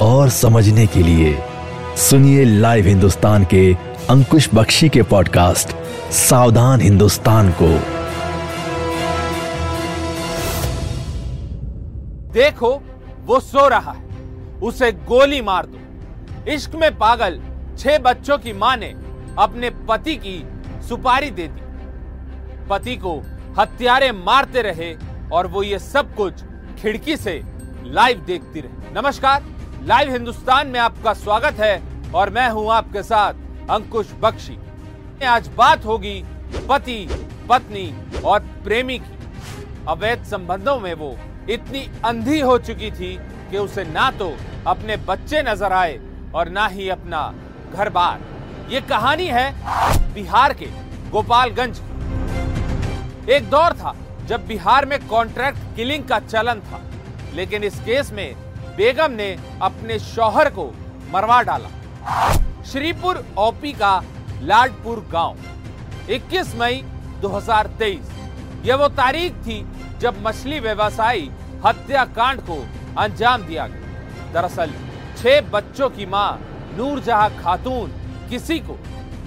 और समझने के लिए सुनिए लाइव हिंदुस्तान के अंकुश बख्शी के पॉडकास्ट सावधान हिंदुस्तान को। देखो, वो सो रहा है। उसे गोली मार दो। इश्क में पागल छह बच्चों की माँ ने अपने पति की सुपारी दे दी। पति को हत्यारे मारते रहे और वो ये सब कुछ खिड़की से लाइव देखती रही। नमस्कार। लाइव हिंदुस्तान में आपका स्वागत है और मैं हूँ आपके साथ अंकुश बख्शी। आज बात होगी पति, पत्नी और प्रेमी की। अवैध संबंधों में वो इतनी अंधी हो चुकी थी कि उसे ना तो अपने बच्चे नज़र आए और ना ही अपना घर बार। ये कहानी है बिहार के गोपालगंज एक दौर था जब बिहार में कॉन्ट्रैक्ट किलिंग का चलन था, लेकिन इस केस में बेगम ने अपने शौहर को मरवा डाला। श्रीपुर, ओपी का लाडपुर गाँव 21 मई 2023 यह वो तारीख थी जब मछली व्यवसायी हत्याकांड को अंजाम दिया गया। दरअसल, छह बच्चों की माँ नूरजहां खातून किसी को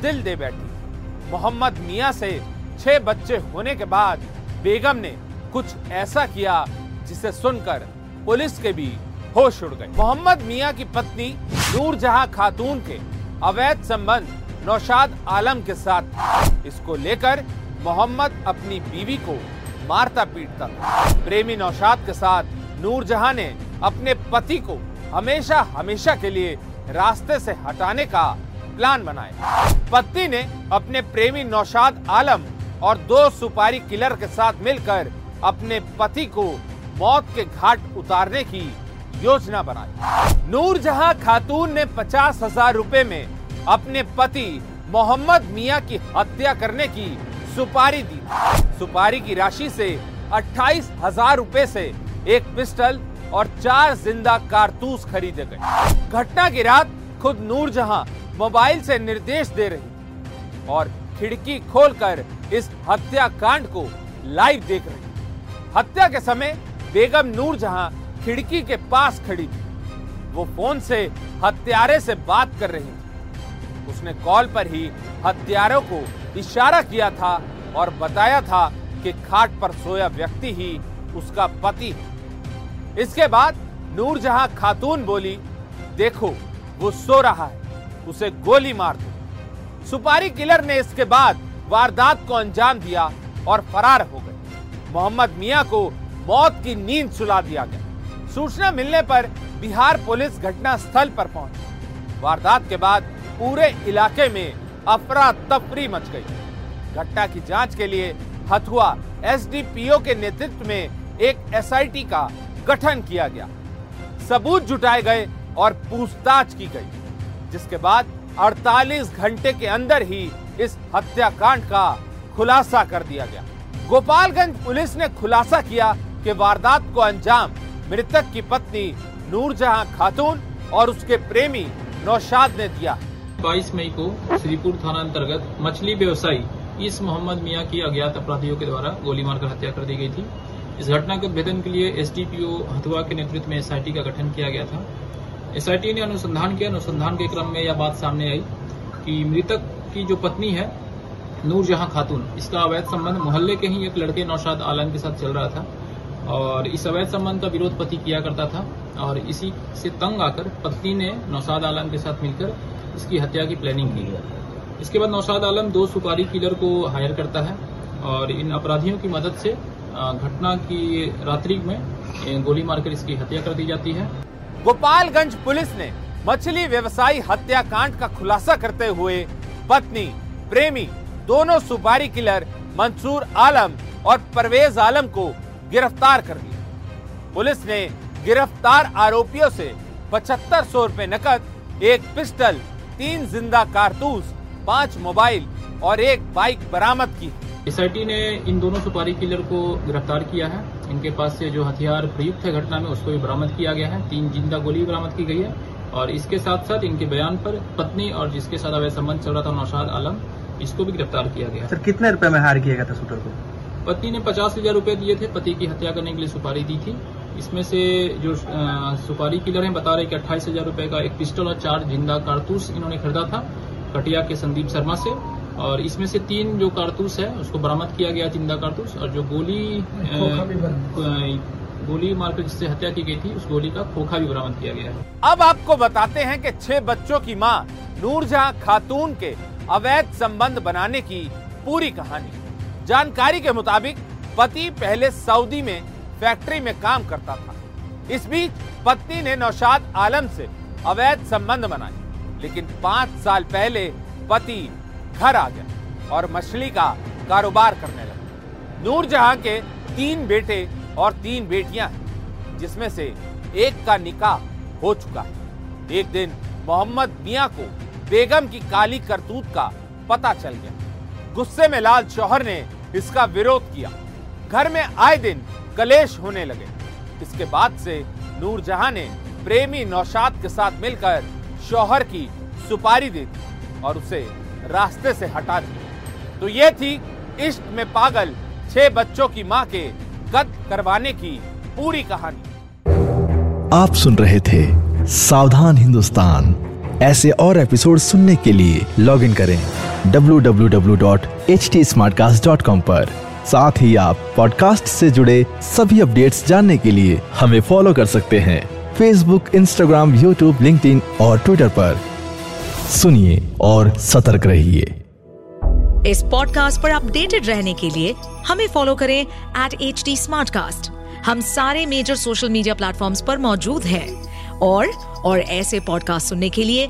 दिल दे बैठी मोहम्मद मियाँ से छह बच्चे होने के बाद बेगम ने कुछ ऐसा किया जिसे सुनकर पुलिस के भी होश उड़ गए मोहम्मद मियाँ की पत्नी नूरजहां खातून के अवैध संबंध नौशाद आलम के साथ। इसको लेकर मोहम्मद अपनी बीवी को मारता पीटता प्रेमी नौशाद के साथ नूरजहां ने अपने पति को हमेशा हमेशा के लिए रास्ते से हटाने का प्लान बनाया। पत्नी ने अपने प्रेमी नौशाद आलम और दो सुपारी किलर के साथ मिलकर अपने पति को मौत के घाट उतारने की योजना बनाई। नूरजहां खातून ने पचास हज़ार रूपए में अपने पति मोहम्मद मियाँ की हत्या करने की सुपारी दी। सुपारी की राशि से अट्ठाईस हज़ार रूपए से एक पिस्टल और चार ज़िंदा कारतूस खरीदे गए। घटना की रात खुद नूर नूरजहां मोबाइल से निर्देश दे रही और खिड़की खोलकर इस हत्याकांड को लाइव देख रही। हत्या के समय बेगम नूर नूरजहां खिड़की के पास खड़ी थी। वो फ़ोन से, हत्यारे से बात कर रही थी। उसने कॉल पर ही हत्यारों को इशारा किया था और बताया था कि खाट पर सोया व्यक्ति ही उसका पति है। इसके बाद नूरजहां खातून बोली, देखो, वो सो रहा है, उसे गोली मार दो। सुपारी किलर ने इसके बाद वारदात को अंजाम दिया और फरार हो गए। मोहम्मद मियाँ को मौत की नींद सुला दिया गया। सूचना मिलने पर बिहार पुलिस घटना स्थल पर पहुँची। वारदात के बाद पूरे इलाके में अफरा तफरी मच गई। घटना की जाँच के लिए हथुआ एसडीपीओ के नेतृत्व में एक एसआईटी का गठन किया गया। सबूत जुटाए गए और पूछताछ की गई, जिसके बाद 48 घंटे के अंदर ही इस हत्याकांड का खुलासा कर दिया गया। गोपालगंज पुलिस ने खुलासा किया कि वारदात को अंजाम मृतक की पत्नी नूरजहां खातून और उसके प्रेमी नौशाद ने दिया। 22 मई को श्रीपुर थाना अंतर्गत मछली व्यवसायी इस मोहम्मद मियाँ की अज्ञात अपराधियों के द्वारा गोली मारकर हत्या कर दी गई थी। इस घटना के उद्भेदन के लिए एसडीपीओ हथुआ के नेतृत्व में एसआईटी का गठन किया गया था। एसआईटी ने अनुसंधान किया अनुसंधान के क्रम में यह बात सामने आई कि मृतक की जो पत्नी है, नूरजहां खातून, इसका अवैध संबंध मोहल्ले के ही एक लड़के नौशाद आलम के साथ चल रहा था। और इस अवैध संबंध का विरोध पति किया करता था और इसी से तंग आकर पत्नी ने नौसाद आलम के साथ मिलकर इसकी हत्या की प्लानिंग की। इसके बाद नौसाद आलम दो सुपारी किलर को हायर करता है और इन अपराधियों की मदद से घटना की रात्रि में गोली मारकर इसकी हत्या कर दी जाती है। गोपालगंज पुलिस ने मछली व्यवसायी हत्याकांड का खुलासा करते हुए पत्नी, प्रेमी, दोनों सुपारी किलर मंसूर आलम और परवेज आलम को गिरफ़्तार कर लिया। पुलिस ने गिरफ़्तार आरोपियों से पचहत्तर सौ रूपए नकद एक पिस्टल तीन ज़िंदा कारतूस पाँच मोबाइल और एक बाइक बरामद की। एसआईटी ने इन दोनों सुपारी किलर को गिरफ़्तार किया है। इनके पास से जो हथियार प्रयुक्त है घटना में उसको भी बरामद किया गया है। तीन ज़िंदा गोली बरामद की गई है और इसके साथ साथ इनके बयान पर पत्नी और जिसके साथ अवैध संबंध चल रहा था नौशाद आलम इसको भी गिरफ़्तार किया गया सर कितने रुपए में हार किया गया था शूटर को? पत्नी ने पचास हज़ार रुपये दिए थे पति की हत्या करने के लिए सुपारी दी थी। इसमें से जो सुपारी किलर हैं बता रहे कि अट्ठाईस हज़ार रुपये का एक पिस्टल और चार ज़िंदा कारतूस इन्होंने खरीदा था कटिया के संदीप शर्मा से। और इसमें से तीन जो कारतूस है उसको बरामद किया गया ज़िंदा कारतूस और जो गोली गोली मारकर जिससे हत्या की गई थी उस गोली का खोखा भी बरामद किया गया है। अब आपको बताते हैं कि छह बच्चों की माँ नूरजहां खातून के अवैध संबंध बनाने की पूरी कहानी। जानकारी के मुताबिक, पति पहले सऊदी में फैक्ट्री में काम करता था। इस बीच, पत्नी ने नौशाद आलम से अवैध संबंध बनाए, लेकिन पाँच साल पहले पति घर आ गया और मछली का कारोबार करने लगा। नूरजहां के तीन बेटे और तीन बेटियाँ हैं, जिसमें से एक का निकाह हो चुका है। एक दिन, मोहम्मद मियाँ को बेगम की काली करतूत का पता चल गया। गुस्से में लाल शौहर ने इसका विरोध किया। घर में आए दिन कलेश होने लगे। इसके बाद से नूरजहां ने प्रेमी नौशाद के साथ मिलकर शौहर की सुपारी दे और उसे रास्ते से हटा दिया। तो ये थी इश्क में पागल छह बच्चों की माँ के कत्ल करवाने की पूरी कहानी। आप सुन रहे थे सावधान हिंदुस्तान। ऐसे और एपिसोड सुनने के लिए लॉग इन करें। www.htsmartcast.com पर। साथ ही आप पॉडकास्ट से जुड़े सभी अपडेट्स जानने के लिए हमें फॉलो कर सकते हैं। फेसबुक इंस्टाग्राम यूट्यूब लिंक्डइन और ट्विटर पर। सुनिए और सतर्क रहिए। इस पॉडकास्ट पर अपडेटेड रहने के लिए हमें फॉलो करें एट एच डी हम सारे मेजर सोशल मीडिया प्लेटफॉर्म्स पर मौजूद हैं। और और ऐसे पॉडकास्ट सुनने के लिए